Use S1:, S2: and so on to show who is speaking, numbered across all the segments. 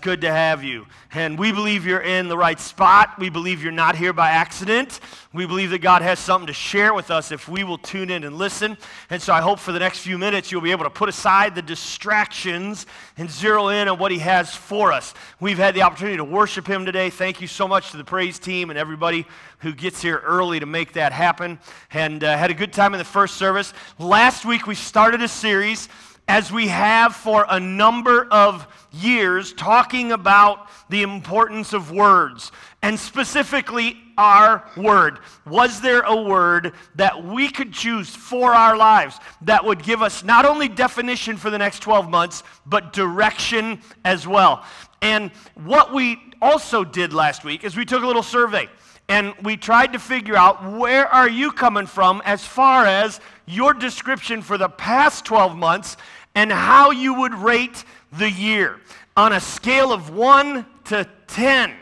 S1: good to have you. And we believe you're in the right spot. We believe you're not here by accident. We believe that God has something to share with us if we will tune in and listen. And so I hope for the next few minutes you'll be able to put aside the distractions and zero in on what He has for us. We've had the opportunity to worship Him today. Thank you so much to the praise team and everybody who gets here early to make that happen. And uh, had a good time in the first service. Last week we started a series as we have for a number of years, talking about the importance of words, and specifically our word. Was there a word that we could choose for our lives that would give us not only definition for the next 12 months, but direction as well? And what we also did last week is we took a little survey and we tried to figure out where are you coming from as far as your description for the past 12 months and how you would rate the year on a scale of 1 to 10,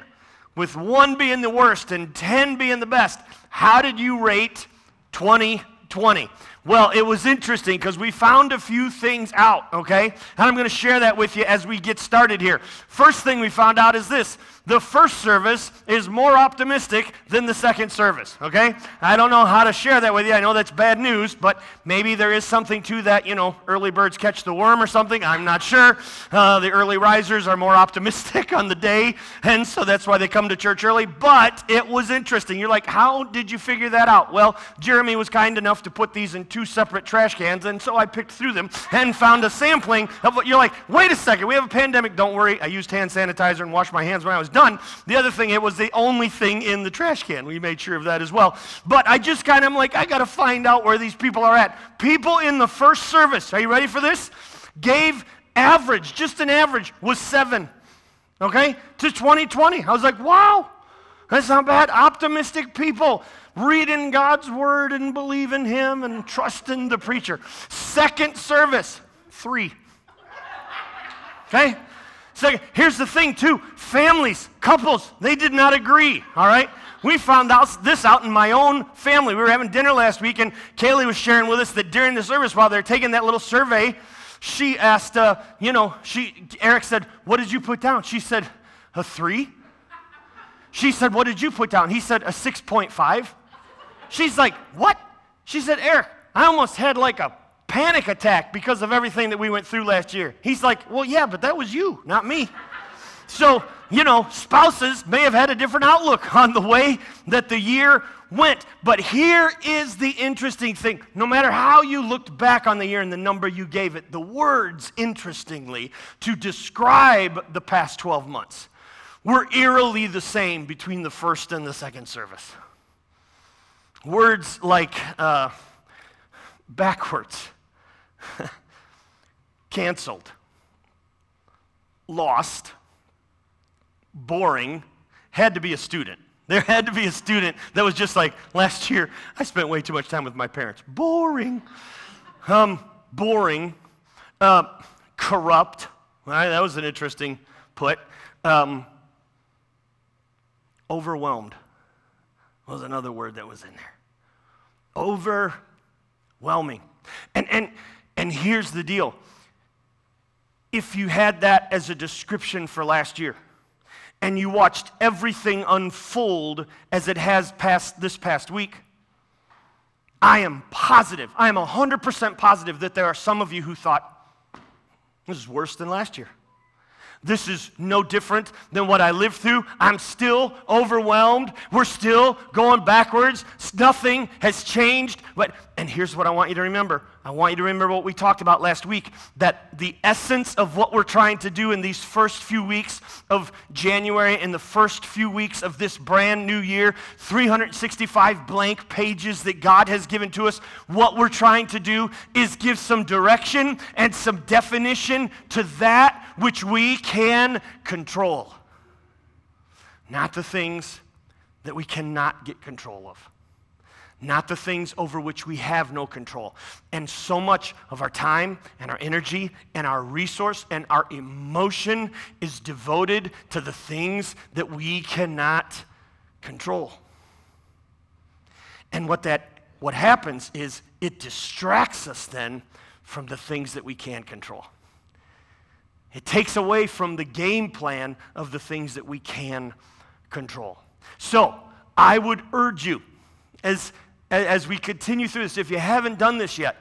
S1: with 1 being the worst and 10 being the best. How did you rate 2020? Well, it was interesting because we found a few things out, okay? And I'm going to share that with you as we get started here. First thing we found out is this the first service is more optimistic than the second service, okay? I don't know how to share that with you. I know that's bad news, but maybe there is something to that, you know, early birds catch the worm or something. I'm not sure. Uh, the early risers are more optimistic on the day, and so that's why they come to church early. But it was interesting. You're like, how did you figure that out? Well, Jeremy was kind enough to put these in two separate trash cans, and so I picked through them and found a sampling of what you're like, wait a second, we have a pandemic. Don't worry. I used hand sanitizer and washed my hands when I was done done. The other thing, it was the only thing in the trash can. We made sure of that as well. But I just kind of am like, I got to find out where these people are at. People in the first service, are you ready for this? Gave average, just an average, was seven. Okay? To 2020. I was like, wow, that's not bad. Optimistic people reading God's word and believing Him and trusting the preacher. Second service, three. Okay? Second, here's the thing, too families, couples, they did not agree, all right? We found out this out in my own family. We were having dinner last week, and Kaylee was sharing with us that during the service, while they're taking that little survey, she asked, uh, you know, she, Eric said, What did you put down? She said, A three. She said, What did you put down? He said, A 6.5. She's like, What? She said, Eric, I almost had like a panic attack because of everything that we went through last year. He's like, Well, yeah, but that was you, not me. So, you know, spouses may have had a different outlook on the way that the year went. But here is the interesting thing no matter how you looked back on the year and the number you gave it, the words, interestingly, to describe the past 12 months were eerily the same between the first and the second service. Words like uh, backwards canceled, lost, boring, had to be a student. There had to be a student that was just like, last year, I spent way too much time with my parents. Boring. Um, boring. Uh, corrupt. Right, that was an interesting put. Um, overwhelmed was another word that was in there. Overwhelming. And, and and here's the deal if you had that as a description for last year, and you watched everything unfold as it has past this past week, I am positive, I am 100% positive that there are some of you who thought, this is worse than last year. This is no different than what I lived through. I'm still overwhelmed. We're still going backwards. Nothing has changed. But and here's what I want you to remember. I want you to remember what we talked about last week that the essence of what we're trying to do in these first few weeks of January and the first few weeks of this brand new year, 365 blank pages that God has given to us, what we're trying to do is give some direction and some definition to that which we can control. Not the things that we cannot get control of not the things over which we have no control. And so much of our time and our energy and our resource and our emotion is devoted to the things that we cannot control. And what that what happens is it distracts us then from the things that we can control. It takes away from the game plan of the things that we can control. So, I would urge you, as, as we continue through this, if you haven't done this yet,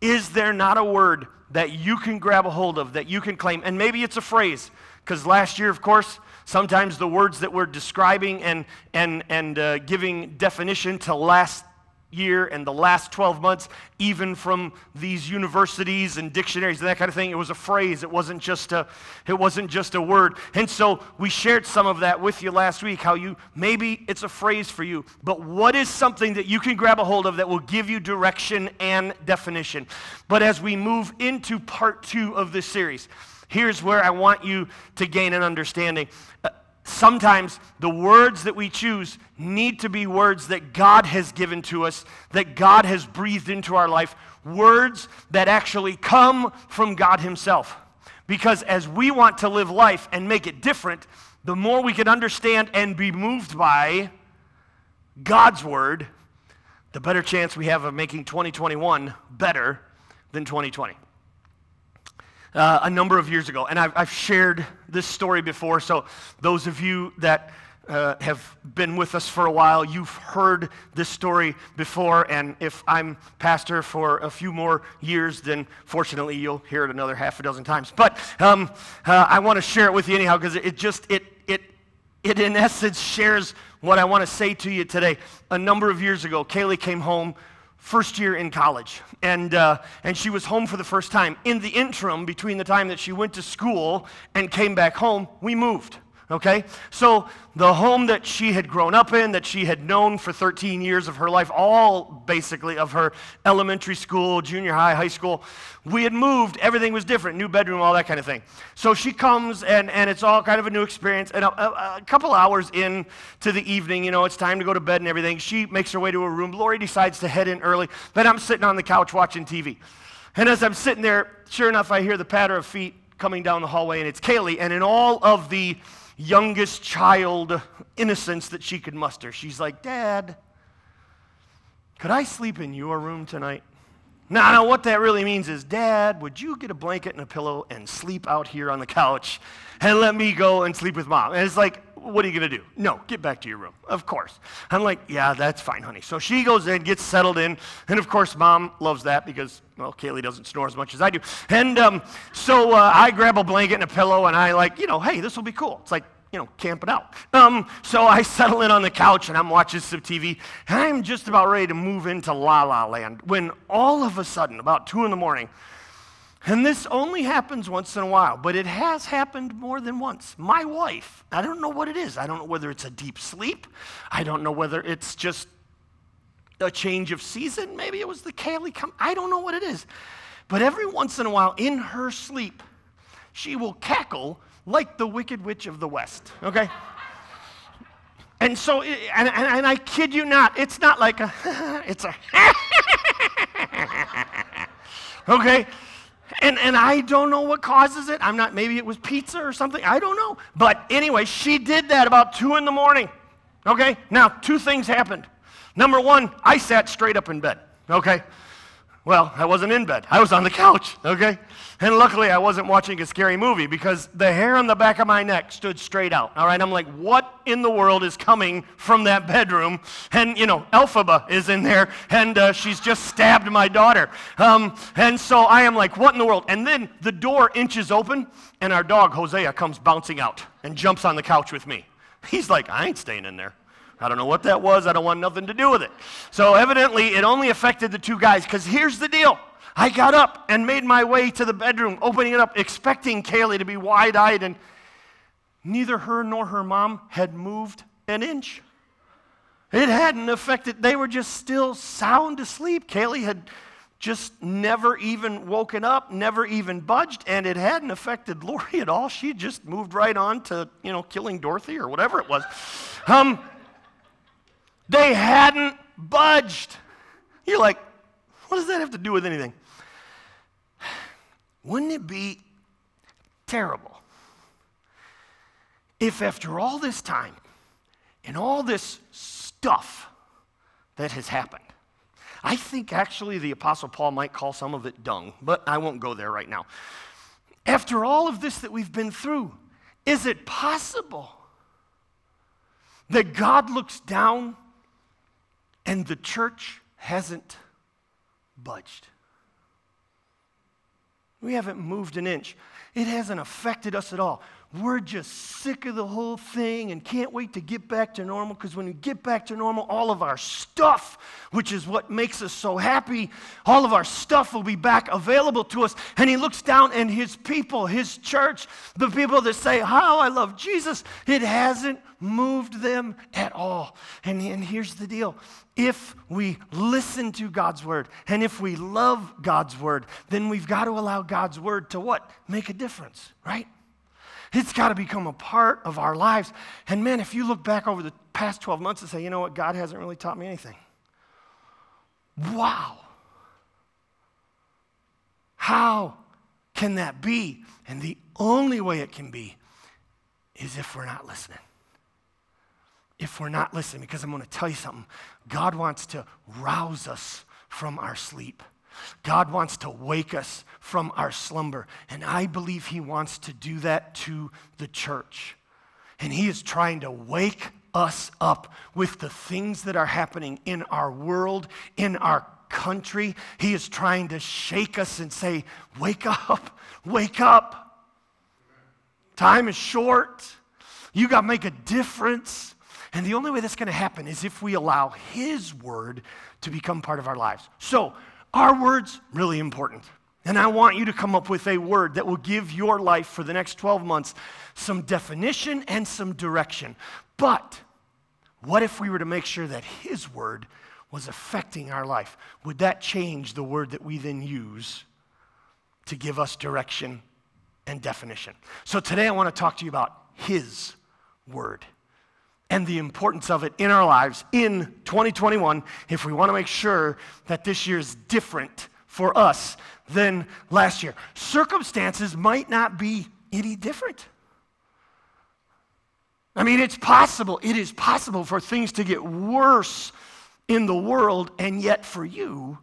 S1: is there not a word that you can grab a hold of, that you can claim? And maybe it's a phrase, because last year, of course, sometimes the words that we're describing and, and, and uh, giving definition to last year and the last 12 months, even from these universities and dictionaries and that kind of thing. It was a phrase. It wasn't just a, it wasn't just a word. And so we shared some of that with you last week, how you, maybe it's a phrase for you, but what is something that you can grab a hold of that will give you direction and definition? But as we move into part two of this series, here's where I want you to gain an understanding. Uh, Sometimes the words that we choose need to be words that God has given to us, that God has breathed into our life, words that actually come from God Himself. Because as we want to live life and make it different, the more we can understand and be moved by God's Word, the better chance we have of making 2021 better than 2020 uh, a number of years ago. And I've, I've, shared this story before, so those of you that uh, have been with us for a while, you've heard this story before. And if I'm pastor for a few more years, then fortunately you'll hear it another half a dozen times. But um, uh, I want to share it with you anyhow because it just, it, it, it in essence shares what I want to say to you today. A number of years ago, Kaylee came home first year in college. And, uh, and she was home for the first time. In the interim, between the time that she went to school and came back home, we moved okay? So the home that she had grown up in, that she had known for 13 years of her life, all basically of her elementary school, junior high, high school, we had moved, everything was different, new bedroom, all that kind of thing. So she comes and, and it's all kind of a new experience. And a, a, a couple hours in to the evening, you know, it's time to go to bed and everything. She makes her way to her room. Lori decides to head in early. Then I'm sitting on the couch watching TV. And as I'm sitting there, sure enough, I hear the patter of feet coming down the hallway, and it's Kaylee. And in all of the youngest child innocence that she could muster. She's like, Dad, could I sleep in your room tonight? Now, now, what that really means is, Dad, would you get a blanket and a pillow and sleep out here on the couch and let me go and sleep with mom? And it's like, what are you going to do? No, get back to your room. Of course. I'm like, yeah, that's fine, honey. So she goes in, gets settled in, and of course, mom loves that because, well, Kaylee doesn't snore as much as I do. And um, so uh, I grab a blanket and a pillow, and I like, you know, hey, this will be cool. It's like you know, camping out. Um, so I settle in on the couch and I'm watching some TV. And I'm just about ready to move into La La Land when all of a sudden, about two in the morning, and this only happens once in a while, but it has happened more than once. My wife, I don't know what it is. I don't know whether it's a deep sleep. I don't know whether it's just a change of season. Maybe it was the Kaylee come. I don't know what it is. But every once in a while, in her sleep, she will cackle like the Wicked Witch of the West, okay? And so, and, and, and I kid you not, it's not like a, it's a, okay? And, and I don't know what causes it. I'm not, maybe it was pizza or something. I don't know. But anyway, she did that about 2 in the morning. Okay? Now, two things happened. Number one, I sat straight up in bed. Okay? Well, I wasn't in bed. I was on the couch, okay? And luckily, I wasn't watching a scary movie because the hair on the back of my neck stood straight out. All right, I'm like, what in the world is coming from that bedroom? And, you know, Elphaba is in there, and uh, she's just stabbed my daughter. Um, and so I am like, what in the world? And then the door inches open, and our dog, Hosea, comes bouncing out and jumps on the couch with me. He's like, I ain't staying in there. I don't know what that was. I don't want nothing to do with it. So evidently, it only affected the two guys because here's the deal. I got up and made my way to the bedroom, opening it up, expecting Kaylee to be wide eyed, and neither her nor her mom had moved an inch. It hadn't affected, they were just still sound asleep. Kaylee had just never even woken up, never even budged, and it hadn't affected Lori at all. She just moved right on to, you know, killing Dorothy or whatever it was. Um, they hadn't budged. You're like, what does that have to do with anything? Wouldn't it be terrible if, after all this time and all this stuff that has happened, I think actually the Apostle Paul might call some of it dung, but I won't go there right now. After all of this that we've been through, is it possible that God looks down and the church hasn't budged? We haven't moved an inch. It hasn't affected us at all. We're just sick of the whole thing and can't wait to get back to normal because when we get back to normal, all of our stuff, which is what makes us so happy, all of our stuff will be back available to us. And he looks down and his people, his church, the people that say, How I love Jesus, it hasn't moved them at all. And, and here's the deal if we listen to God's word and if we love God's word, then we've got to allow God's word to what? Make a difference, right? It's got to become a part of our lives. And man, if you look back over the past 12 months and say, you know what, God hasn't really taught me anything. Wow. How can that be? And the only way it can be is if we're not listening. If we're not listening, because I'm going to tell you something. God wants to rouse us from our sleep. God wants to wake us from our slumber. And I believe He wants to do that to the church. And He is trying to wake us up with the things that are happening in our world, in our country. He is trying to shake us and say, Wake up, wake up. Time is short. You got to make a difference. And the only way that's going to happen is if we allow His word to become part of our lives. So, our word's really important. And I want you to come up with a word that will give your life for the next 12 months some definition and some direction. But what if we were to make sure that His word was affecting our life? Would that change the word that we then use to give us direction and definition? So today I want to talk to you about His word and the importance of it in our lives in 2021 if we want to make sure that this year is different for us than last year. Circumstances might not be any different. I mean, it's possible, it is possible for things to get worse in the world and yet for you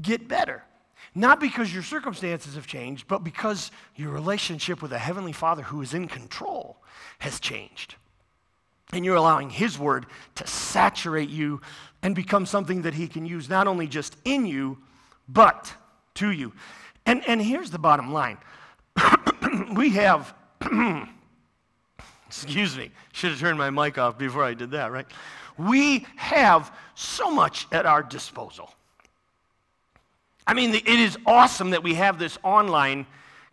S1: get better. Not because your circumstances have changed, but because your relationship with a Heavenly Father who is in control has changed. And you're allowing His Word to saturate you and become something that He can use not only just in you, but to you. And, and here's the bottom line we have, excuse me, should have turned my mic off before I did that, right? We have so much at our disposal. I mean, it is awesome that we have this online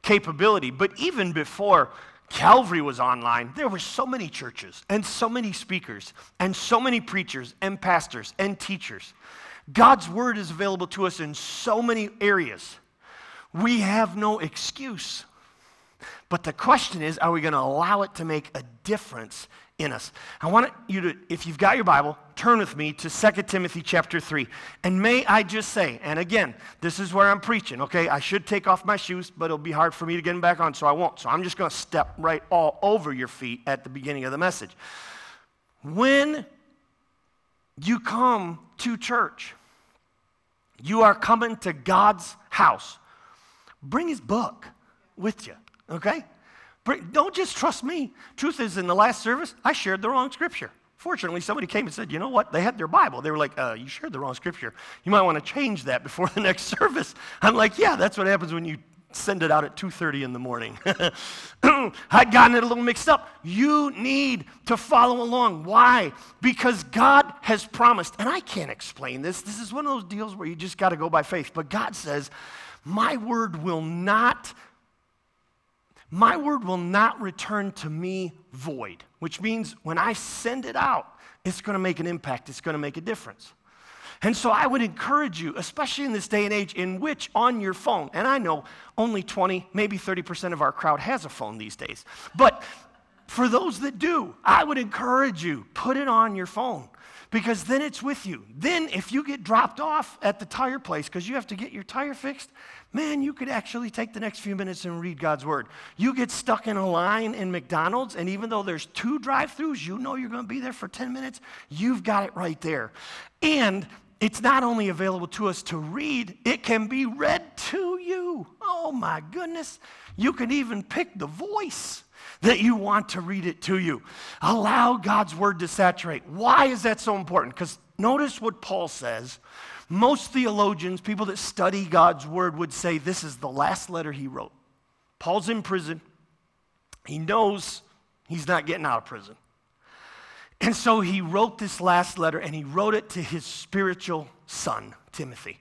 S1: capability, but even before Calvary was online, there were so many churches and so many speakers and so many preachers and pastors and teachers. God's word is available to us in so many areas. We have no excuse. But the question is, are we going to allow it to make a difference in us. I want you to, if you've got your Bible, turn with me to 2 Timothy chapter 3. And may I just say, and again, this is where I'm preaching, okay? I should take off my shoes, but it'll be hard for me to get them back on, so I won't. So I'm just going to step right all over your feet at the beginning of the message. When you come to church, you are coming to God's house. Bring his book with you, okay? Don't just trust me. Truth is, in the last service, I shared the wrong scripture. Fortunately, somebody came and said, you know what? They had their Bible. They were like, uh, you shared the wrong scripture. You might want to change that before the next service. I'm like, yeah, that's what happens when you send it out at 2.30 in the morning. I'd gotten it a little mixed up. You need to follow along. Why? Because God has promised, and I can't explain this. This is one of those deals where you just got to go by faith. But God says, my word will not my word will not return to me void, which means when I send it out, it's going to make an impact, it's going to make a difference. And so I would encourage you, especially in this day and age in which on your phone, and I know only 20, maybe 30% of our crowd has a phone these days, but for those that do, I would encourage you, put it on your phone because then it's with you. Then, if you get dropped off at the tire place because you have to get your tire fixed, man, you could actually take the next few minutes and read God's word. You get stuck in a line in McDonald's, and even though there's two drive throughs, you know you're going to be there for 10 minutes, you've got it right there. And it's not only available to us to read, it can be read to you. Oh my goodness. You can even pick the voice that you want to read it to you. Allow God's word to saturate. Why is that so important? Because notice what Paul says. Most theologians, people that study God's word, would say this is the last letter he wrote. Paul's in prison. He knows he's not getting out of prison. And so he wrote this last letter and he wrote it to his spiritual son, Timothy.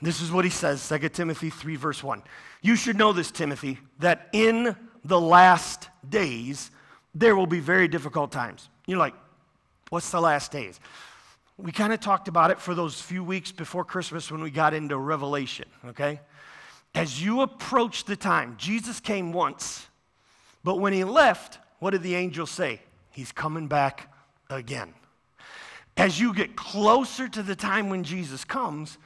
S1: This is what he says, 2 Timothy 3, verse 1. You should know this, Timothy, that in the last days there will be very difficult times. You're like, what's the last days? We kind of talked about it for those few weeks before Christmas when we got into Revelation, okay? As you approach the time, Jesus came once, but when he left, what did the angel say? He's coming back again. As you get closer to the time when Jesus comes,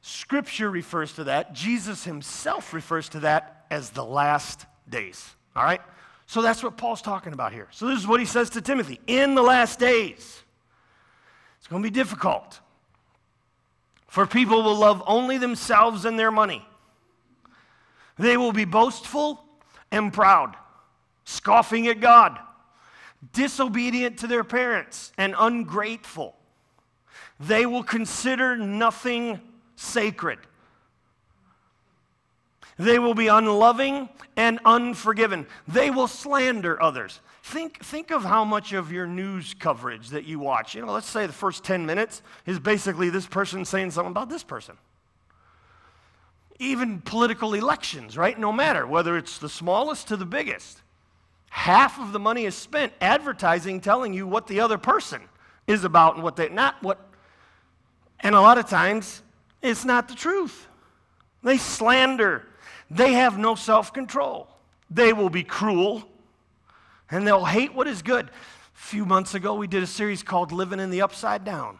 S1: Scripture refers to that. Jesus himself refers to that as the last days. All right? So that's what Paul's talking about here. So this is what he says to Timothy in the last days. It's going to be difficult. For people will love only themselves and their money. They will be boastful and proud, scoffing at God disobedient to their parents, and ungrateful. They will consider nothing sacred. They will be unloving and unforgiven. They will slander others. Think, think of how much of your news coverage that you watch. You know, let's say the first 10 minutes is basically this person saying something about this person. Even political elections, right? No matter whether it's the smallest to the biggest. Half of the money is spent advertising, telling you what the other person is about and what they not what. And a lot of times, it's not the truth. They slander. They have no self control. They will be cruel and they'll hate what is good. A few months ago, we did a series called Living in the Upside Down.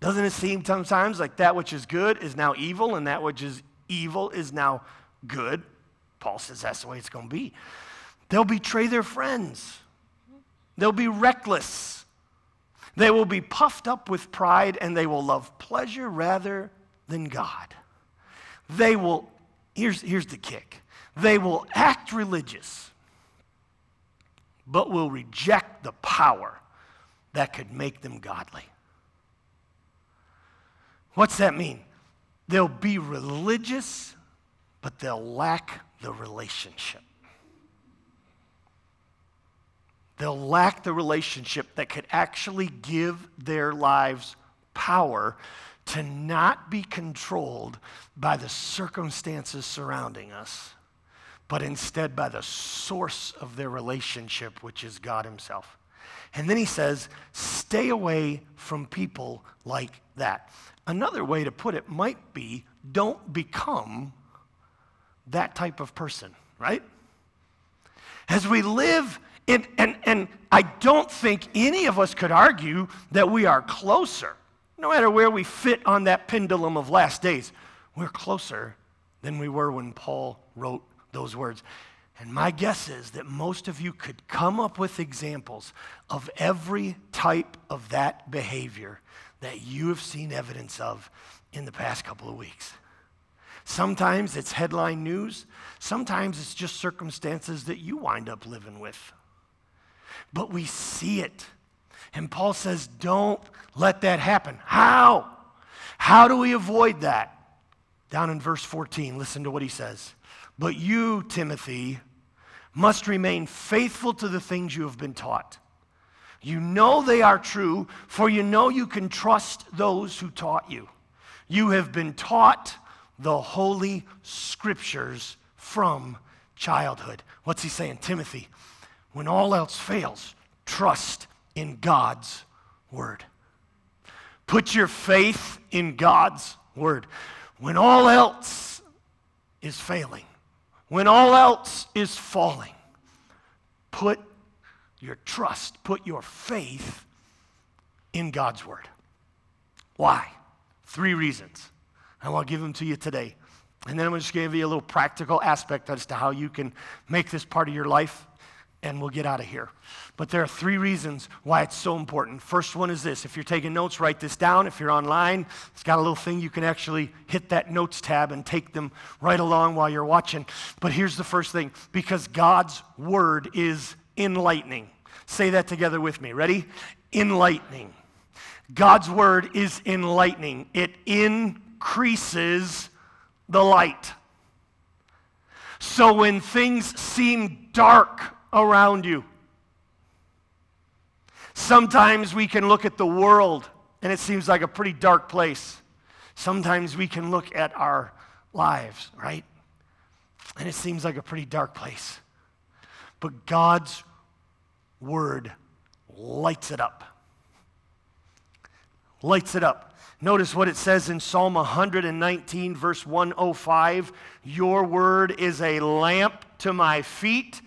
S1: Doesn't it seem sometimes like that which is good is now evil and that which is evil is now good? Paul says that's the way it's going to be. They'll betray their friends. They'll be reckless. They will be puffed up with pride and they will love pleasure rather than God. They will, here's, here's the kick they will act religious, but will reject the power that could make them godly. What's that mean? They'll be religious, but they'll lack the relationship. They'll lack the relationship that could actually give their lives power to not be controlled by the circumstances surrounding us, but instead by the source of their relationship, which is God Himself. And then he says, stay away from people like that. Another way to put it might be don't become that type of person, right? As we live and, and, and I don't think any of us could argue that we are closer, no matter where we fit on that pendulum of last days. We're closer than we were when Paul wrote those words. And my guess is that most of you could come up with examples of every type of that behavior that you have seen evidence of in the past couple of weeks. Sometimes it's headline news, sometimes it's just circumstances that you wind up living with but we see it. And Paul says, don't let that happen. How? How do we avoid that? Down in verse 14, listen to what he says. But you, Timothy, must remain faithful to the things you have been taught. You know they are true, for you know you can trust those who taught you. You have been taught the holy scriptures from childhood. What's he saying? Timothy, when all else fails, trust in God's word. Put your faith in God's word. When all else is failing, when all else is falling, put your trust, put your faith in God's word. Why? Three reasons. I want to give them to you today. And then I'm just going to give you a little practical aspect as to how you can make this part of your life and we'll get out of here. But there are three reasons why it's so important. First one is this if you're taking notes, write this down. If you're online, it's got a little thing you can actually hit that notes tab and take them right along while you're watching. But here's the first thing because God's word is enlightening. Say that together with me. Ready? Enlightening. God's word is enlightening, it increases the light. So when things seem dark around you, sometimes we can look at the world and it seems like a pretty dark place. Sometimes we can look at our lives, right? And it seems like a pretty dark place. But God's word lights it up. Lights it up. Notice what it says in Psalm 119, verse 105 Your word is a lamp to my feet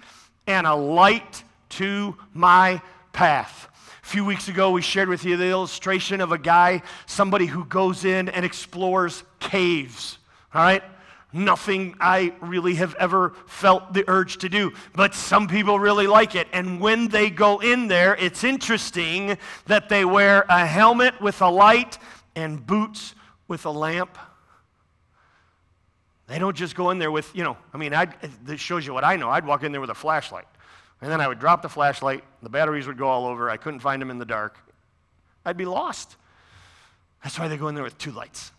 S1: and a light to my path. A few weeks ago, we shared with you the illustration of a guy, somebody who goes in and explores caves. All right? Nothing I really have ever felt the urge to do, but some people really like it. And when they go in there, it's interesting that they wear a helmet with a light and boots with a lamp. They don't just go in there with, you know, I mean, I'd, this shows you what I know. I'd walk in there with a flashlight. And then I would drop the flashlight, the batteries would go all over, I couldn't find them in the dark. I'd be lost. That's why they go in there with two lights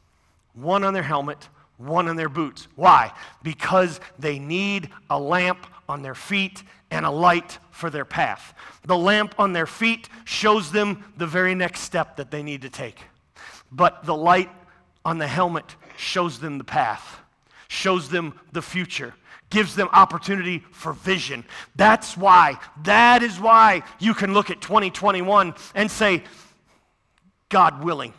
S1: one on their helmet, one on their boots. Why? Because they need a lamp on their feet and a light for their path. The lamp on their feet shows them the very next step that they need to take but the light on the helmet shows them the path, shows them the future, gives them opportunity for vision. That's why, that is why you can look at 2021 and say, God willing,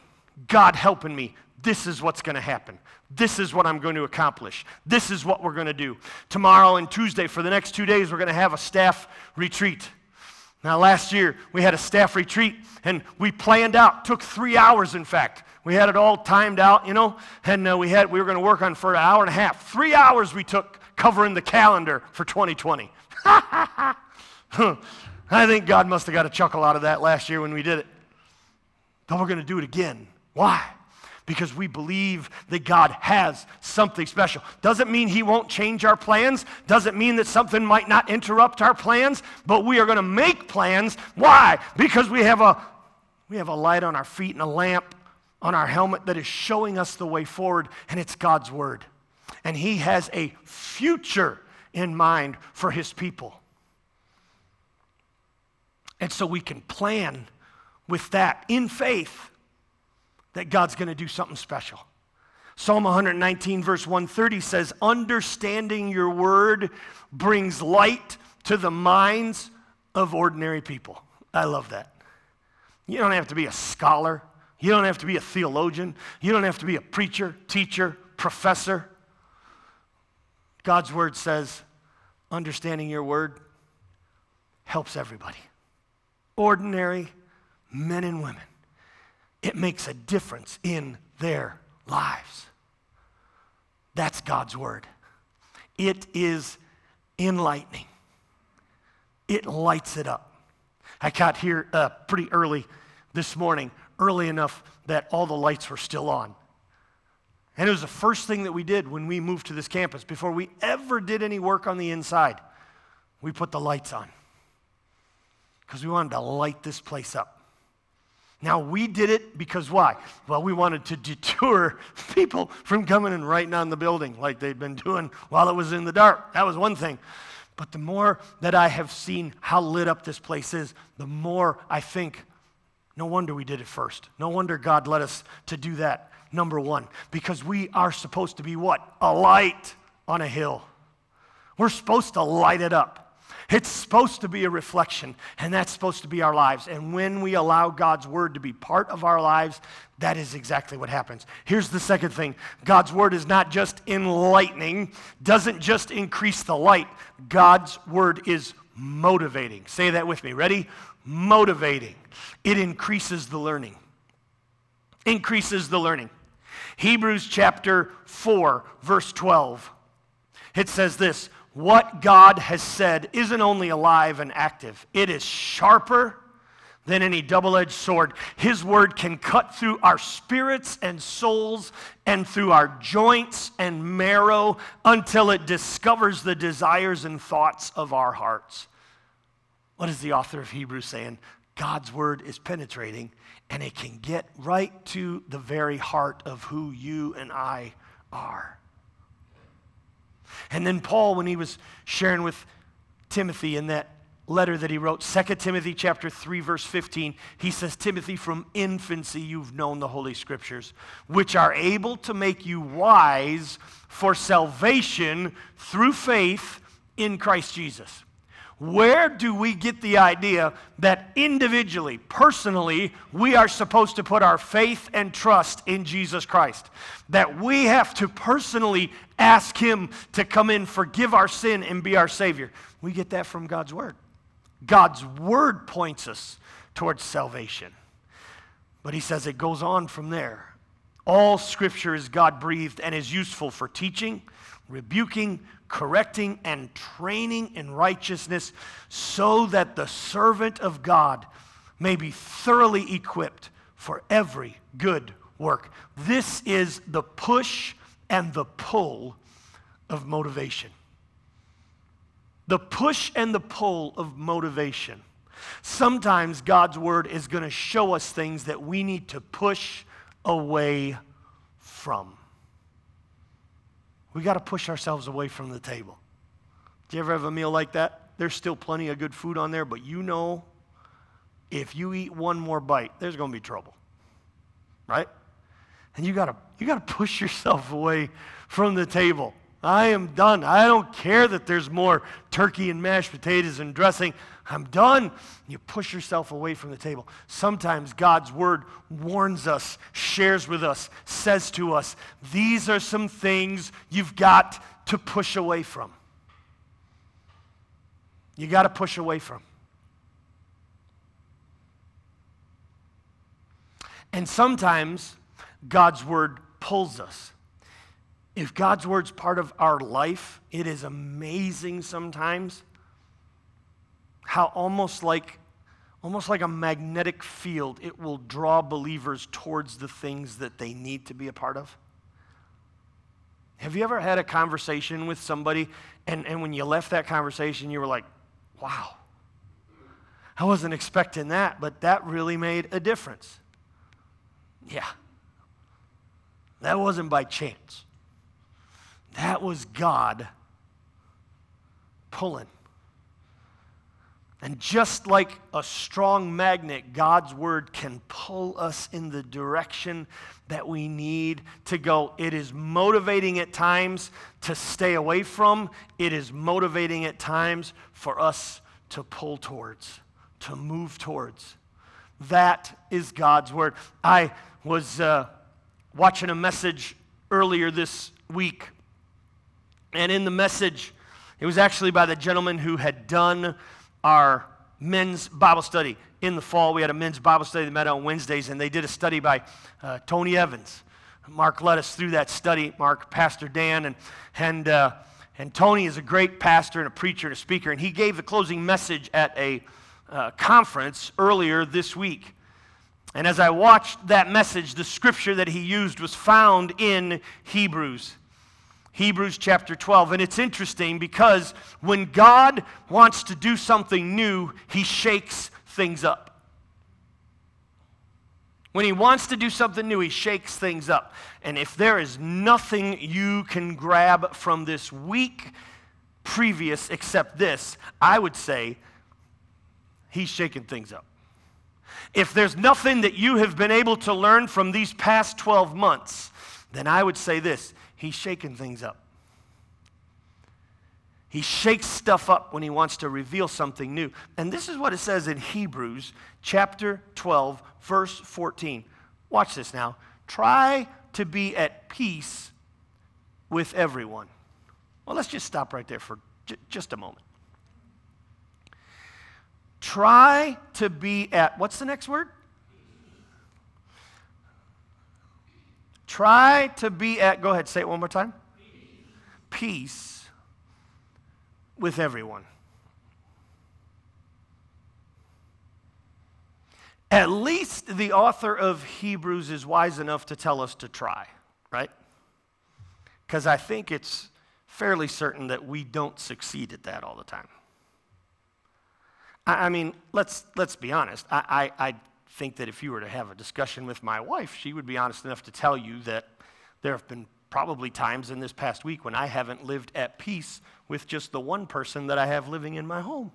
S1: God helping me, this is what's going to happen. This is what I'm going to accomplish. This is what we're going to do. Tomorrow and Tuesday, for the next two days, we're going to have a staff retreat. Now, last year, we had a staff retreat and we planned out, took three hours, in fact. We had it all timed out, you know, and uh, we, had, we were going to work on for an hour and a half. Three hours we took covering the calendar for 2020. I think God must have got a chuckle out of that last year when we did it. But we're going to do it again. Why? because we believe that God has something special. Doesn't mean He won't change our plans, doesn't mean that something might not interrupt our plans, but we are going to make plans. Why? Because we have, a, we have a light on our feet and a lamp on our helmet that is showing us the way forward, and it's God's Word. And He has a future in mind for His people. And so we can plan with that in faith that God's going to do something special. Psalm 119, verse 130 says, Understanding your word brings light to the minds of ordinary people. I love that. You don't have to be a scholar, you don't have to be a theologian, you don't have to be a preacher, teacher, professor. God's word says, Understanding your word helps everybody. Ordinary men and women it makes a difference in their lives. That's God's word. It is enlightening, it lights it up. I got here uh, pretty early this morning, early enough that all the lights were still on. And it was the first thing that we did when we moved to this campus. Before we ever did any work on the inside, we put the lights on because we wanted to light this place up. Now, we did it because why? Well, we wanted to deter people from coming and writing on the building like they'd been doing while it was in the dark. That was one thing. But the more that I have seen how lit up this place is, the more I think, no wonder we did it first. No wonder God led us to do that, number one, because we are supposed to be what? A light on a hill. We're supposed to light it up. It's supposed to be a reflection, and that's supposed to be our lives. And when we allow God's word to be part of our lives, that is exactly what happens. Here's the second thing God's word is not just enlightening, doesn't just increase the light. God's word is motivating. Say that with me. Ready? Motivating. It increases the learning. Increases the learning. Hebrews chapter 4, verse 12. It says this what God has said isn't only alive and active, it is sharper than any double edged sword. His word can cut through our spirits and souls and through our joints and marrow until it discovers the desires and thoughts of our hearts. What is the author of Hebrews saying? God's word is penetrating and it can get right to the very heart of who you and I are. And then Paul, when he was sharing with Timothy in that letter that he wrote 2 timothy chapter 3 verse 15 he says timothy from infancy you've known the holy scriptures which are able to make you wise for salvation through faith in christ jesus where do we get the idea that individually, personally, we are supposed to put our faith and trust in Jesus Christ? That we have to personally ask Him to come in, forgive our sin, and be our Savior. We get that from God's Word. God's word points us towards salvation. But he says it goes on from there. All scripture is God breathed and is useful for teaching, rebuking, correcting, and training in righteousness, so that the servant of God may be thoroughly equipped for every good work. This is the push and the pull of motivation the push and the pull of motivation. Sometimes God's word is going to show us things that we need to push away from. We got to push ourselves away from the table. Do you ever have a meal like that? There's still plenty of good food on there, but you know if you eat one more bite, there's going to be trouble. Right? And you got to you got to push yourself away from the table. I am done. I don't care that there's more turkey and mashed potatoes and dressing. I'm done. You push yourself away from the table. Sometimes God's word warns us, shares with us, says to us, these are some things you've got to push away from. You got to push away from. And sometimes God's word pulls us. If God's word's part of our life, it is amazing sometimes how almost like almost like a magnetic field, it will draw believers towards the things that they need to be a part of. Have you ever had a conversation with somebody and, and when you left that conversation, you were like, wow, I wasn't expecting that, but that really made a difference? Yeah. That wasn't by chance. That was God pulling. And just like a strong magnet, God's word can pull us in the direction that we need to go. It is motivating at times to stay away from, it is motivating at times for us to pull towards, to move towards. That is God's word. I was uh, watching a message earlier this week and in the message, it was actually by the gentleman who had done our men's Bible study in the fall. We had a men's Bible study that met on Wednesdays, and they did a study by uh, Tony Evans. Mark led us through that study, Mark, Pastor Dan, and, and, uh, and Tony is a great pastor and a preacher and a speaker, and he gave the closing message at a uh, conference earlier this week. And as I watched that message, the scripture that he used was found in Hebrews. Hebrews chapter 12. And it's interesting because when God wants to do something new, he shakes things up. When he wants to do something new, he shakes things up. And if there is nothing you can grab from this week previous except this, I would say he's shaking things up. If there's nothing that you have been able to learn from these past 12 months, then I would say this he's shaking things up. He shakes stuff up when he wants to reveal something new. And this is what it says in Hebrews chapter 12, verse 14. Watch this now. Try to be at peace with everyone. Well, let's just stop right there for j- just a moment. Try to be at, what's the next word? Try to be at, go ahead, say it one more time. Peace, Peace with everyone. At least the author of Hebrews is wise enough to tell us to try, right? Because I think it's fairly certain that we don't succeed at that all the time. I, mean, let's, let's be honest. I, I, I think that if you were to have a discussion with my wife, she would be honest enough to tell you that there have been probably times in this past week when I haven't lived at peace with just the one person that I have living in my home.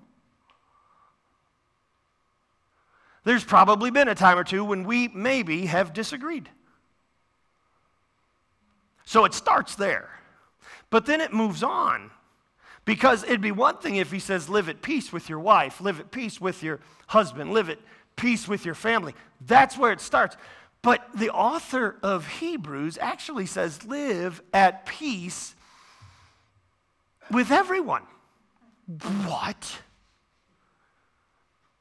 S1: There's probably been a time or two when we maybe have disagreed. So it starts there. But then it moves on. Because it'd be one thing if he says, live at peace with your wife, live at peace with your husband, live at peace with your family. That's where it starts. But the author of Hebrews actually says, live at peace with everyone. What?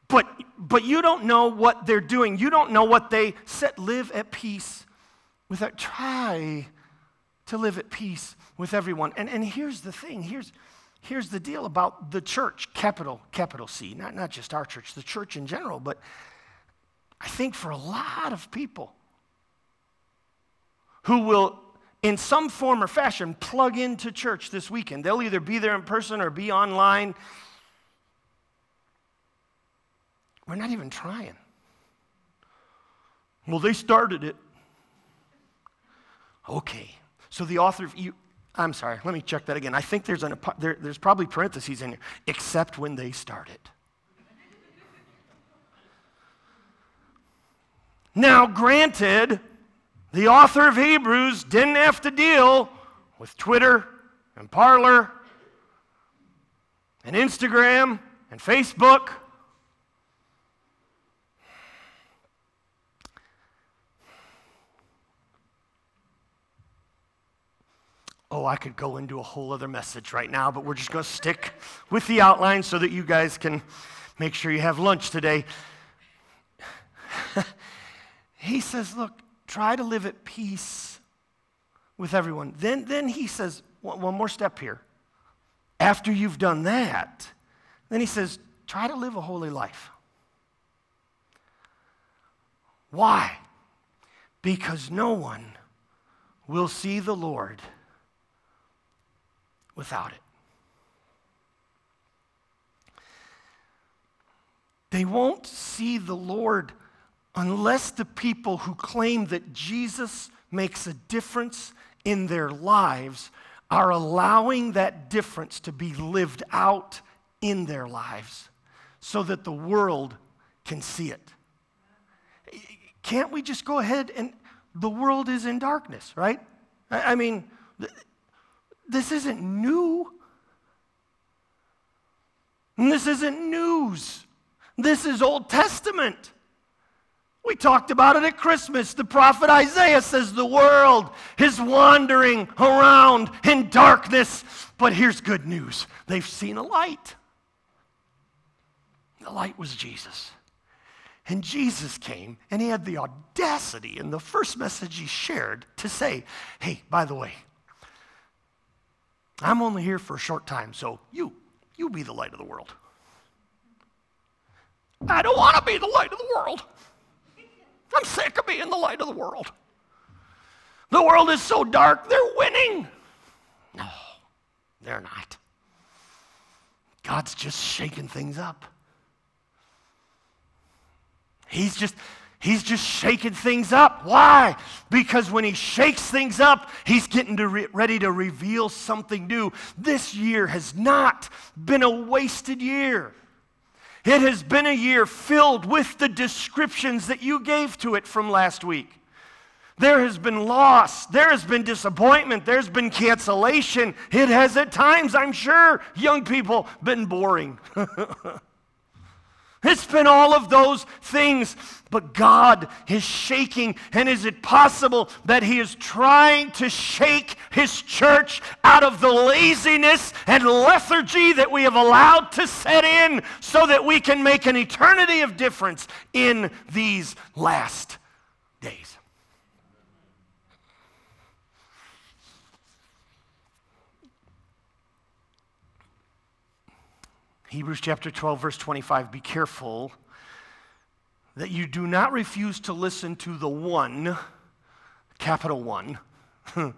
S1: But, but you don't know what they're doing. You don't know what they said. Live at peace with that. Try to live at peace with everyone. And, and here's the thing here's, here's the deal about the church, capital, capital C, not, not just our church, the church in general, but I think for a lot of people who will, in some form or fashion, plug into church this weekend, they'll either be there in person or be online. We're not even trying. Well, they started it. Okay. So the author of I'm sorry, let me check that again. I think there's, an, there, there's probably parentheses in here, except when they started. now, granted, the author of Hebrews didn't have to deal with Twitter and Parler and Instagram and Facebook Oh, I could go into a whole other message right now, but we're just going to stick with the outline so that you guys can make sure you have lunch today. he says, Look, try to live at peace with everyone. Then, then he says, one, one more step here. After you've done that, then he says, Try to live a holy life. Why? Because no one will see the Lord without it. They won't see the Lord unless the people who claim that Jesus makes a difference in their lives are allowing that difference to be lived out in their lives so that the world can see it. Can't we just go ahead and the world is in darkness, right? I mean, this isn't new. And this isn't news. This is Old Testament. We talked about it at Christmas. The prophet Isaiah says the world is wandering around in darkness. But here's good news they've seen a light. The light was Jesus. And Jesus came and he had the audacity in the first message he shared to say, hey, by the way, I'm only here for a short time, so you, you be the light of the world. I don't want to be the light of the world. I'm sick of being the light of the world. The world is so dark, they're winning. No, they're not. God's just shaking things up. He's just, He's just shaking things up. Why? Because when he shakes things up, he's getting to re- ready to reveal something new. This year has not been a wasted year. It has been a year filled with the descriptions that you gave to it from last week. There has been loss. There has been disappointment. There's been cancellation. It has at times, I'm sure, young people, been boring. It's been all of those things, but God is shaking. And is it possible that He is trying to shake His church out of the laziness and lethargy that we have allowed to set in so that we can make an eternity of difference in these last days? Hebrews chapter 12, verse 25 Be careful that you do not refuse to listen to the one, capital one,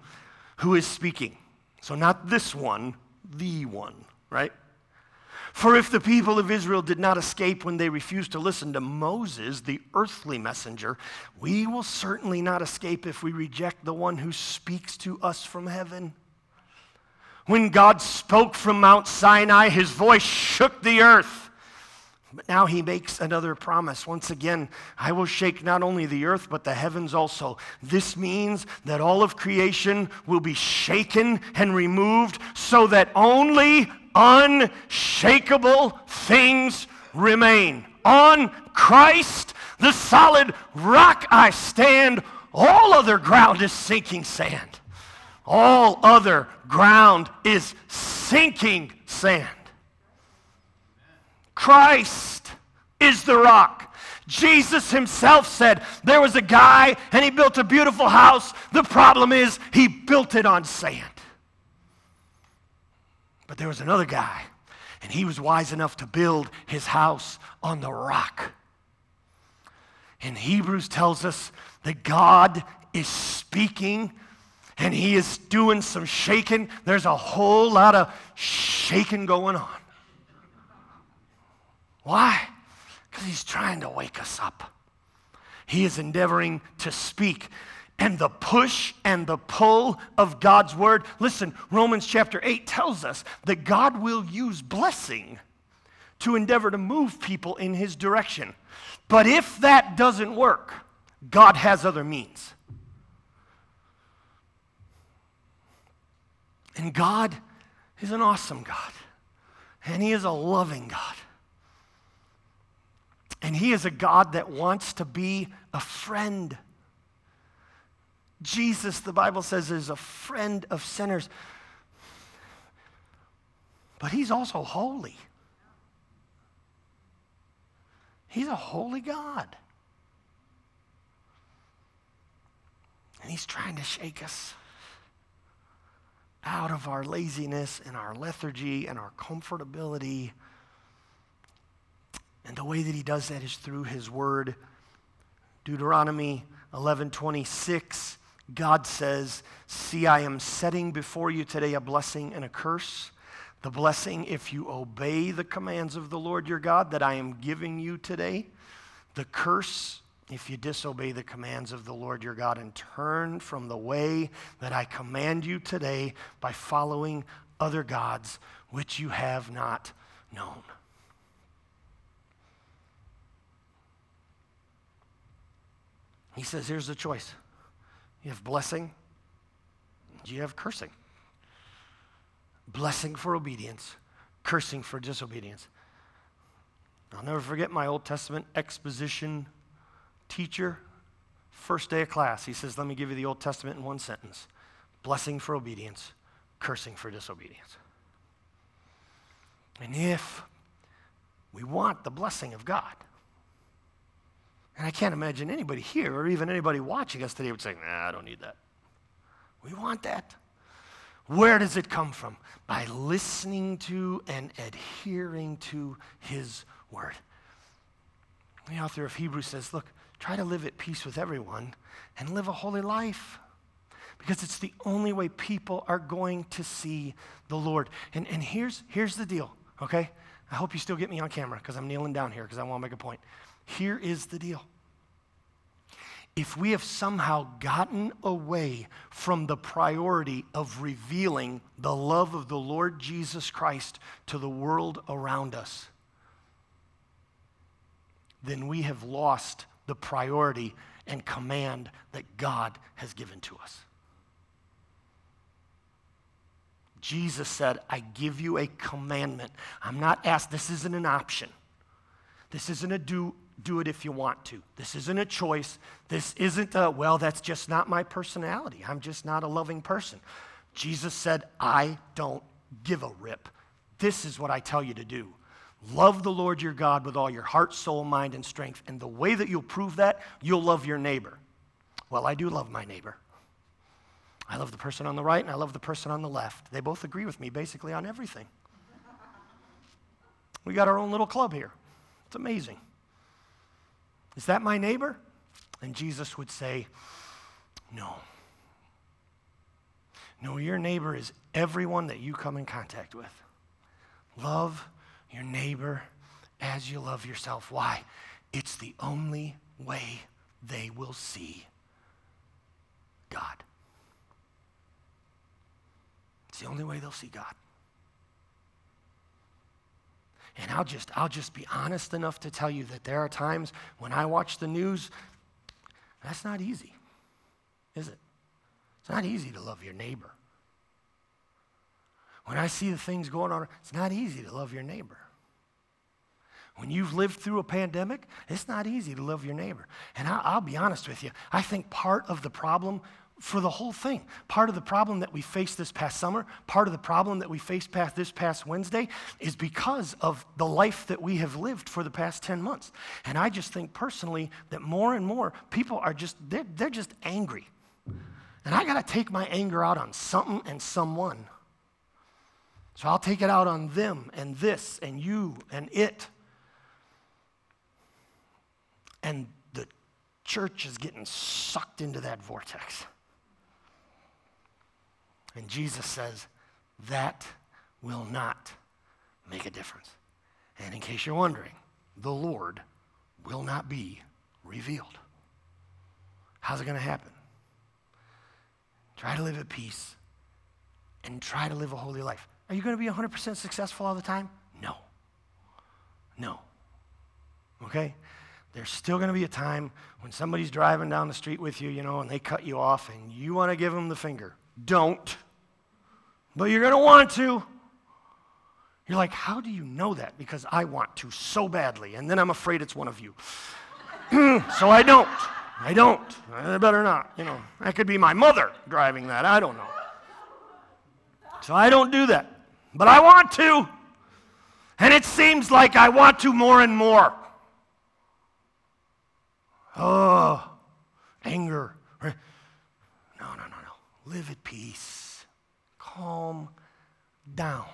S1: who is speaking. So, not this one, the one, right? For if the people of Israel did not escape when they refused to listen to Moses, the earthly messenger, we will certainly not escape if we reject the one who speaks to us from heaven. When God spoke from Mount Sinai, his voice shook the earth. But now he makes another promise. Once again, I will shake not only the earth, but the heavens also. This means that all of creation will be shaken and removed so that only unshakable things remain. On Christ, the solid rock I stand, all other ground is sinking sand. All other ground is sinking sand. Christ is the rock. Jesus himself said there was a guy and he built a beautiful house. The problem is he built it on sand. But there was another guy and he was wise enough to build his house on the rock. And Hebrews tells us that God is speaking and he is doing some shaking. There's a whole lot of shaking going on. Why? Because he's trying to wake us up. He is endeavoring to speak. And the push and the pull of God's word. Listen, Romans chapter 8 tells us that God will use blessing to endeavor to move people in his direction. But if that doesn't work, God has other means. And God is an awesome God. And He is a loving God. And He is a God that wants to be a friend. Jesus, the Bible says, is a friend of sinners. But He's also holy. He's a holy God. And He's trying to shake us out of our laziness and our lethargy and our comfortability. And the way that he does that is through his word. Deuteronomy 11:26 God says, "See I am setting before you today a blessing and a curse. The blessing if you obey the commands of the Lord your God that I am giving you today. The curse if you disobey the commands of the Lord your God and turn from the way that I command you today by following other gods which you have not known. He says, here's the choice you have blessing, you have cursing. Blessing for obedience, cursing for disobedience. I'll never forget my Old Testament exposition teacher, first day of class, he says, Let me give you the Old Testament in one sentence blessing for obedience, cursing for disobedience. And if we want the blessing of God, and I can't imagine anybody here or even anybody watching us today would say, Nah, I don't need that. We want that. Where does it come from? By listening to and adhering to His Word. The author of Hebrews says, Look, Try to live at peace with everyone and live a holy life because it's the only way people are going to see the Lord. And, and here's, here's the deal, okay? I hope you still get me on camera because I'm kneeling down here because I want to make a point. Here is the deal. If we have somehow gotten away from the priority of revealing the love of the Lord Jesus Christ to the world around us, then we have lost the priority and command that God has given to us. Jesus said, I give you a commandment. I'm not asked, this isn't an option. This isn't a do, do it if you want to. This isn't a choice. This isn't a, well, that's just not my personality. I'm just not a loving person. Jesus said, I don't give a rip. This is what I tell you to do. Love the Lord your God with all your heart, soul, mind, and strength. And the way that you'll prove that, you'll love your neighbor. Well, I do love my neighbor. I love the person on the right and I love the person on the left. They both agree with me basically on everything. We got our own little club here. It's amazing. Is that my neighbor? And Jesus would say, No. No, your neighbor is everyone that you come in contact with. Love your neighbor as you love yourself. Why? It's the only way they will see God. It's the only way they'll see God. And I'll just, I'll just be honest enough to tell you that there are times when I watch the news, that's not easy, is it? It's not easy to love your neighbor. When I see the things going on, it's not easy to love your neighbor. When you've lived through a pandemic, it's not easy to love your neighbor. And I, will be honest with you, I think part of the problem for the whole thing, part of the problem that we faced this past summer, part of the problem that we faced past this past Wednesday is because of the life that we have lived for the past 10 months. And I just think personally that more and more people are just, they're, they're just angry. And I got to take my anger out on something and someone. So I'll take it out on them and this and you and it. And the church is getting sucked into that vortex. And Jesus says, that will not make a difference. And in case you're wondering, the Lord will not be revealed. How's it going to happen? Try to live at peace and try to live a holy life. Are you going to be 100% successful all the time? No. No. Okay? There's still going to be a time when somebody's driving down the street with you, you know, and they cut you off and you want to give them the finger. Don't. But you're going to want to. You're like, how do you know that? Because I want to so badly, and then I'm afraid it's one of you. so I don't. I don't. I better not. You know, that could be my mother driving that. I don't know. So I don't do that. But I want to. And it seems like I want to more and more. Oh, anger. No, no, no, no. Live at peace. Calm down.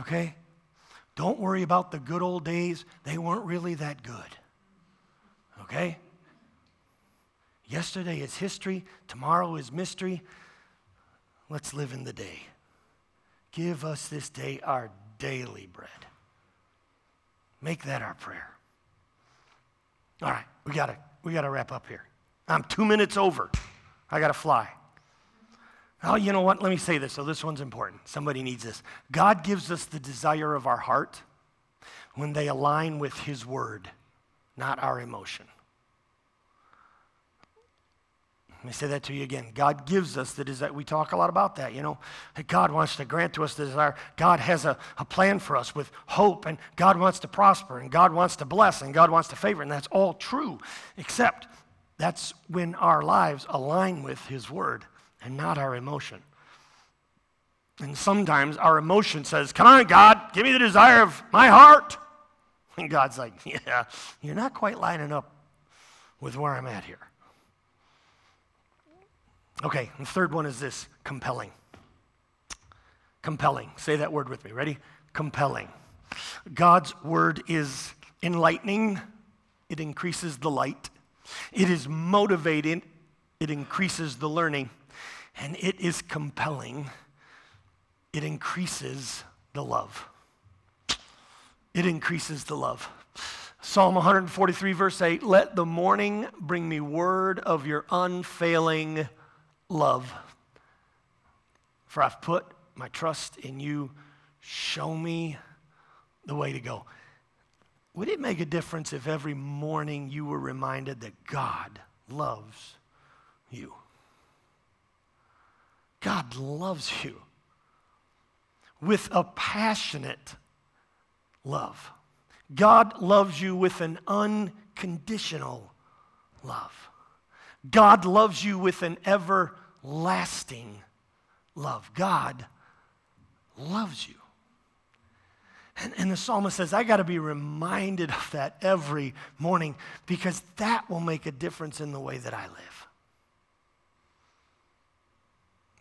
S1: Okay? Don't worry about the good old days. They weren't really that good. Okay? Yesterday is history, tomorrow is mystery. Let's live in the day. Give us this day our daily bread. Make that our prayer. All right, we gotta we got to wrap up here. I'm two minutes over. I got to fly. Oh, you know what? Let me say this. So this one's important. Somebody needs this. God gives us the desire of our heart when they align with His word, not our emotion. Let me say that to you again. God gives us the desire. We talk a lot about that, you know. That God wants to grant to us the desire. God has a, a plan for us with hope, and God wants to prosper, and God wants to bless, and God wants to favor, and that's all true, except that's when our lives align with His word and not our emotion. And sometimes our emotion says, Come on, God, give me the desire of my heart. And God's like, Yeah, you're not quite lining up with where I'm at here. Okay, the third one is this compelling. Compelling. Say that word with me. Ready? Compelling. God's word is enlightening, it increases the light, it is motivating, it increases the learning, and it is compelling, it increases the love. It increases the love. Psalm 143, verse 8 Let the morning bring me word of your unfailing love. For I've put my trust in you. Show me the way to go. Would it make a difference if every morning you were reminded that God loves you? God loves you with a passionate love. God loves you with an unconditional love. God loves you with an everlasting love. God loves you. And, and the psalmist says, I got to be reminded of that every morning because that will make a difference in the way that I live.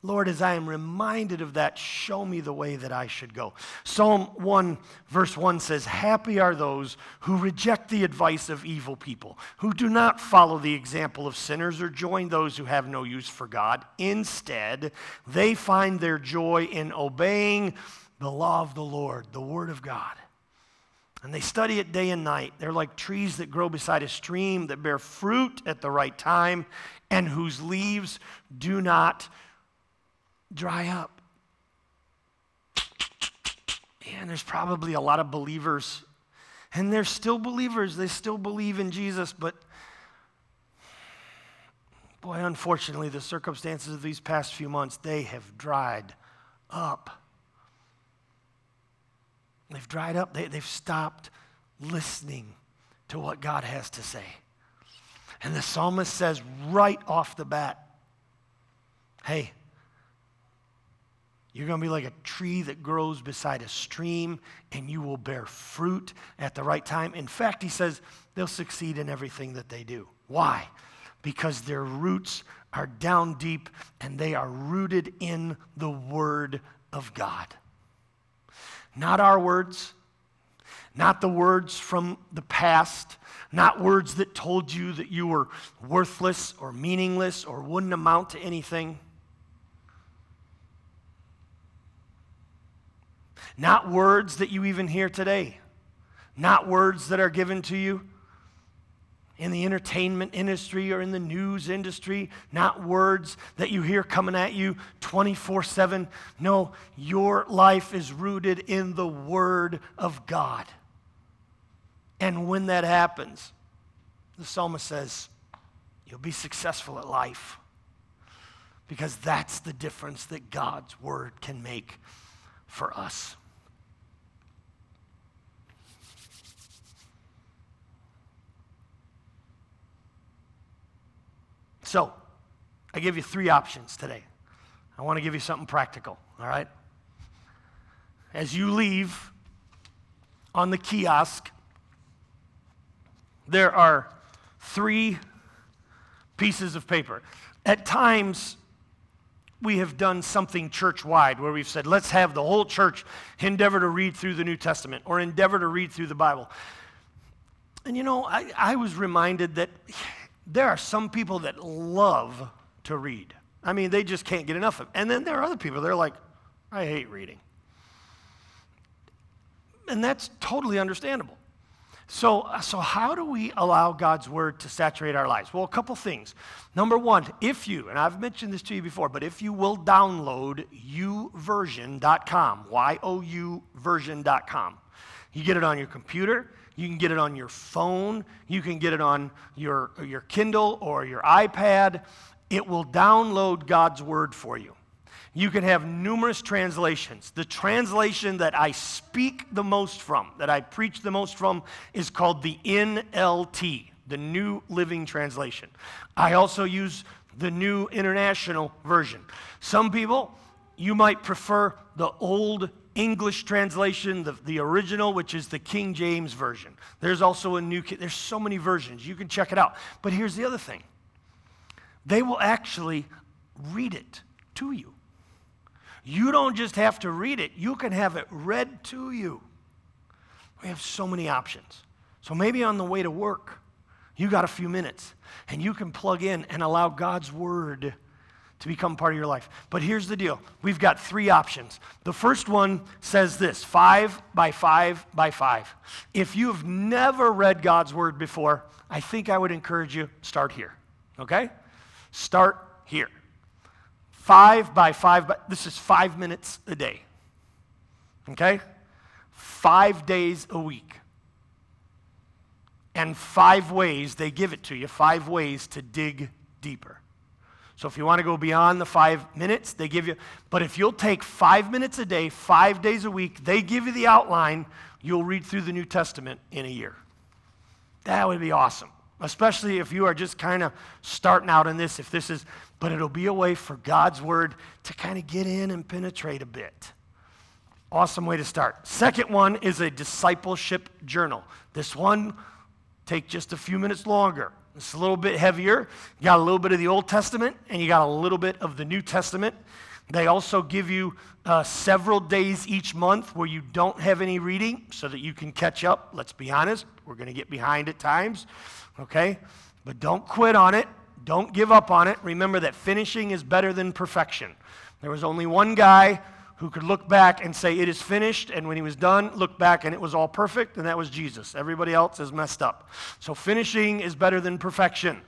S1: Lord, as I am reminded of that, show me the way that I should go. Psalm 1, verse 1 says, Happy are those who reject the advice of evil people, who do not follow the example of sinners or join those who have no use for God. Instead, they find their joy in obeying the law of the Lord, the Word of God. And they study it day and night. They're like trees that grow beside a stream that bear fruit at the right time and whose leaves do not dry up. And there's probably a lot of believers, and they're still believers. They still believe in Jesus, but boy, unfortunately, the circumstances of these past few months, they have dried up. They've dried up. They, they've stopped listening to what God has to say. And the psalmist says right off the bat, hey, you're going to be like a tree that grows beside a stream, and you will bear fruit at the right time. In fact, he says they'll succeed in everything that they do. Why? Because their roots are down deep and they are rooted in the Word of God. Not our words, not the words from the past, not words that told you that you were worthless or meaningless or wouldn't amount to anything. Not words that you even hear today. Not words that are given to you in the entertainment industry or in the news industry. Not words that you hear coming at you 24 7. No, your life is rooted in the Word of God. And when that happens, the psalmist says, you'll be successful at life. Because that's the difference that God's Word can make for us. So, I give you three options today. I want to give you something practical, all right? As you leave on the kiosk, there are three pieces of paper. At times, we have done something church wide where we've said, let's have the whole church endeavor to read through the New Testament or endeavor to read through the Bible. And you know, I, I was reminded that there are some people that love to read. I mean, they just can't get enough of it. And then there are other people, they're like, I hate reading. And that's totally understandable. So, uh, so how do we allow God's word to saturate our lives? Well, a couple things. Number one, if you, and I've mentioned this to you before, but if you will download youversion.com, Y-O-U version.com, you get it on your computer, you can get it on your phone. You can get it on your, your Kindle or your iPad. It will download God's Word for you. You can have numerous translations. The translation that I speak the most from, that I preach the most from, is called the NLT, the New Living Translation. I also use the New International Version. Some people, you might prefer the Old English translation, the, the original, which is the King James Version. There's also a new, there's so many versions. You can check it out. But here's the other thing they will actually read it to you. You don't just have to read it, you can have it read to you. We have so many options. So maybe on the way to work, you got a few minutes and you can plug in and allow God's word to become part of your life. But here's the deal we've got three options. The first one says this five by five by five. If you've never read God's word before, I think I would encourage you start here. Okay? Start here. Five by five, by, this is five minutes a day. Okay? Five days a week. And five ways, they give it to you, five ways to dig deeper. So if you want to go beyond the five minutes, they give you, but if you'll take five minutes a day, five days a week, they give you the outline, you'll read through the New Testament in a year. That would be awesome, especially if you are just kind of starting out in this, if this is, but it'll be a way for God's Word to kind of get in and penetrate a bit. Awesome way to start. Second one is a discipleship journal. This one take just a few minutes longer. It's a little bit heavier. You got a little bit of the Old Testament and you got a little bit of the New Testament. They also give you uh, several days each month where you don't have any reading so that you can catch up. Let's be honest, we're going to get behind at times, okay? But don't quit on it. Don't give up on it. Remember that finishing is better than perfection. There was only one guy who could look back and say, It is finished. And when he was done, look back and it was all perfect, and that was Jesus. Everybody else is messed up. So finishing is better than perfection.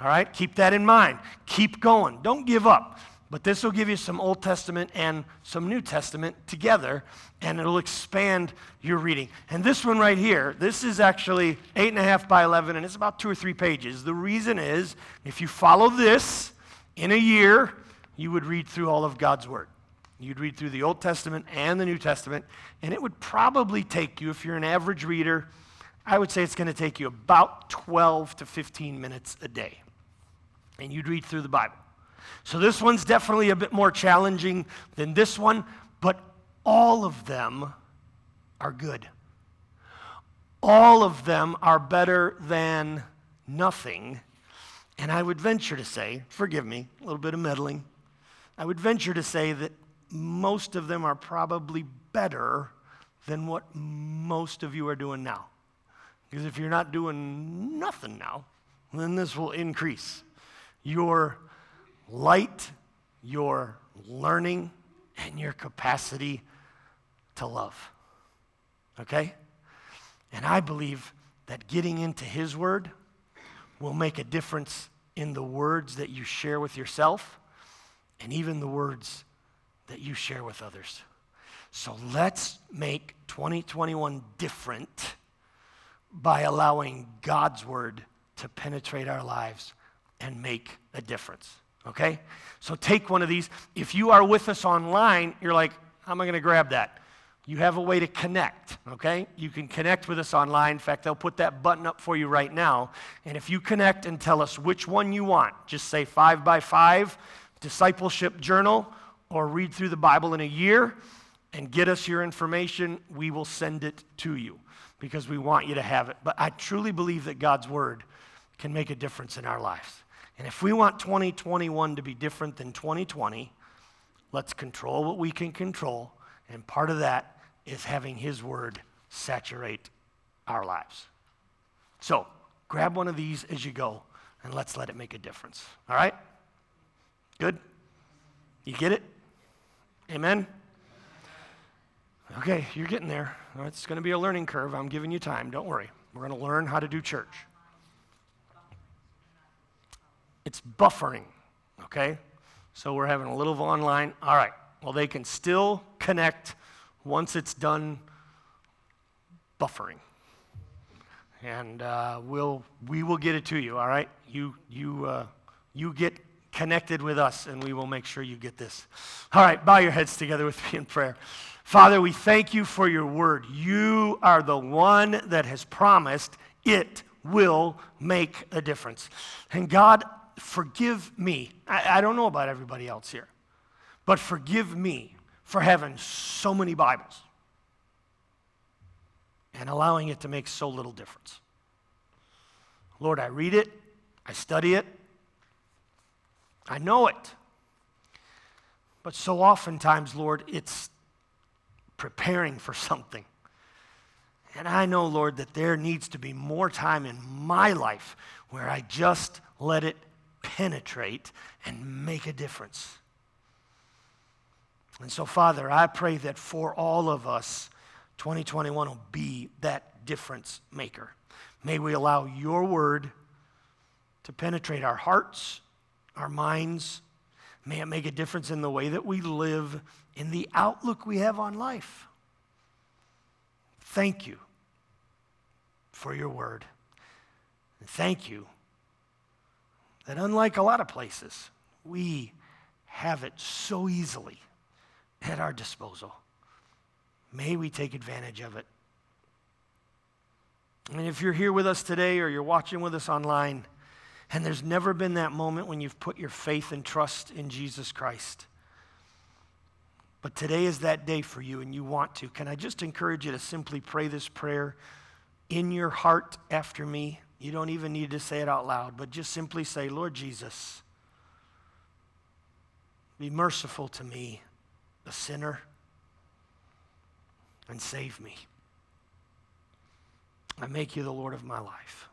S1: All right? Keep that in mind. Keep going. Don't give up. But this will give you some Old Testament and some New Testament together, and it'll expand your reading. And this one right here, this is actually eight and a half by 11, and it's about two or three pages. The reason is if you follow this in a year, you would read through all of God's Word. You'd read through the Old Testament and the New Testament, and it would probably take you, if you're an average reader, I would say it's going to take you about 12 to 15 minutes a day. And you'd read through the Bible. So this one's definitely a bit more challenging than this one, but all of them are good. All of them are better than nothing. And I would venture to say, forgive me, a little bit of meddling, I would venture to say that most of them are probably better than what most of you are doing now. Because if you're not doing nothing now, then this will increase your light, your learning, and your capacity to love. Okay? And I believe that getting into His Word will make a difference in the words that you share with yourself and even the words that you share with others. So let's make 2021 different by allowing God's Word to penetrate our lives and make a difference okay? So take one of these. If you are with us online, you're like, how am I going to grab that? You have a way to connect, okay? You can connect with us online. In fact, they'll put that button up for you right now. And if you connect and tell us which one you want, just say five by five, discipleship journal, or read through the Bible in a year and get us your information, we will send it to you because we want you to have it. But I truly believe that God's word can make a difference in our lives. And if we want 2021 to be different than 2020, let's control what we can control. And part of that is having His Word saturate our lives. So grab one of these as you go and let's let it make a difference. All right? Good? You get it? Amen? Okay, you're getting there. It's going to be a learning curve. I'm giving you time. Don't worry. We're going to learn how to do church. It's buffering, okay? So we're having a little online. All right. Well, they can still connect once it's done buffering. And uh, we'll, we will get it to you, all right? You, you, uh, you get connected with us, and we will make sure you get this. All right, bow your heads together with me in prayer. Father, we thank you for your word. You are the one that has promised it will make a difference. And God, forgive me. I, I don't know about everybody else here, but forgive me for having so many Bibles and allowing it to make so little difference. Lord, I read it, I study it, I know it. But so oftentimes, Lord, it's preparing for something. And I know, Lord, that there needs to be more time in my life where I just let it penetrate and make a difference. And so, Father, I pray that for all of us, 2021 will be that difference maker. May we allow your word to penetrate our hearts, our minds. May it make a difference in the way that we live, in the outlook we have on life. Thank you for your word. And thank you that unlike a lot of places, we have it so easily at our disposal. May we take advantage of it. And if you're here with us today or you're watching with us online, and there's never been that moment when you've put your faith and trust in Jesus Christ, but today is that day for you and you want to, can I just encourage you to simply pray this prayer in your heart after me? You don't even need to say it out loud, but just simply say, Lord Jesus, Be merciful to me, the sinner, and save me. I make you the Lord of my life.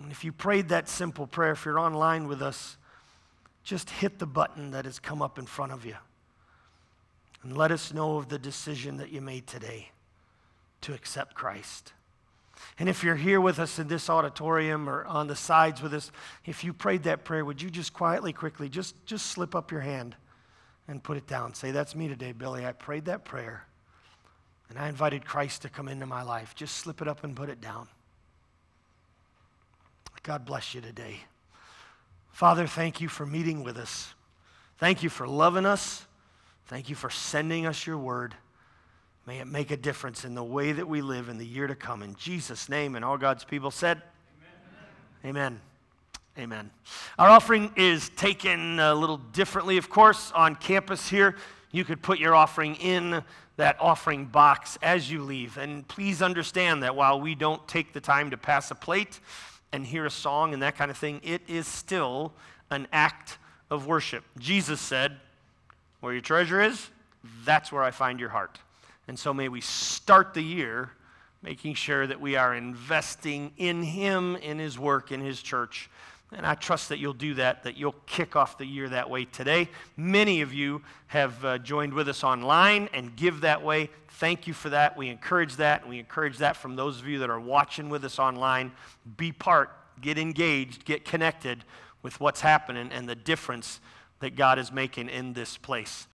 S1: And if you prayed that simple prayer, if you're online with us, just hit the button that has come up in front of you. And let us know of the decision that you made today to accept Christ. And if you're here with us in this auditorium or on the sides with us, if you prayed that prayer, would you just quietly, quickly, just, just slip up your hand and put it down? Say, That's me today, Billy. I prayed that prayer and I invited Christ to come into my life. Just slip it up and put it down. God bless you today. Father, thank you for meeting with us. Thank you for loving us. Thank you for sending us your word. May it make a difference in the way that we live in the year to come. In Jesus' name, and all God's people said, Amen. Amen. Amen. Our offering is taken a little differently, of course, on campus here. You could put your offering in that offering box as you leave. And please understand that while we don't take the time to pass a plate and hear a song and that kind of thing, it is still an act of worship. Jesus said, Where your treasure is, that's where I find your heart. And so may we start the year making sure that we are investing in Him, in His work, in His church. And I trust that you'll do that, that you'll kick off the year that way today. Many of you have uh, joined with us online and give that way. Thank you for that. We encourage that. And we encourage that from those of you that are watching with us online. Be part, get engaged, get connected with what's happening and the difference that God is making in this place.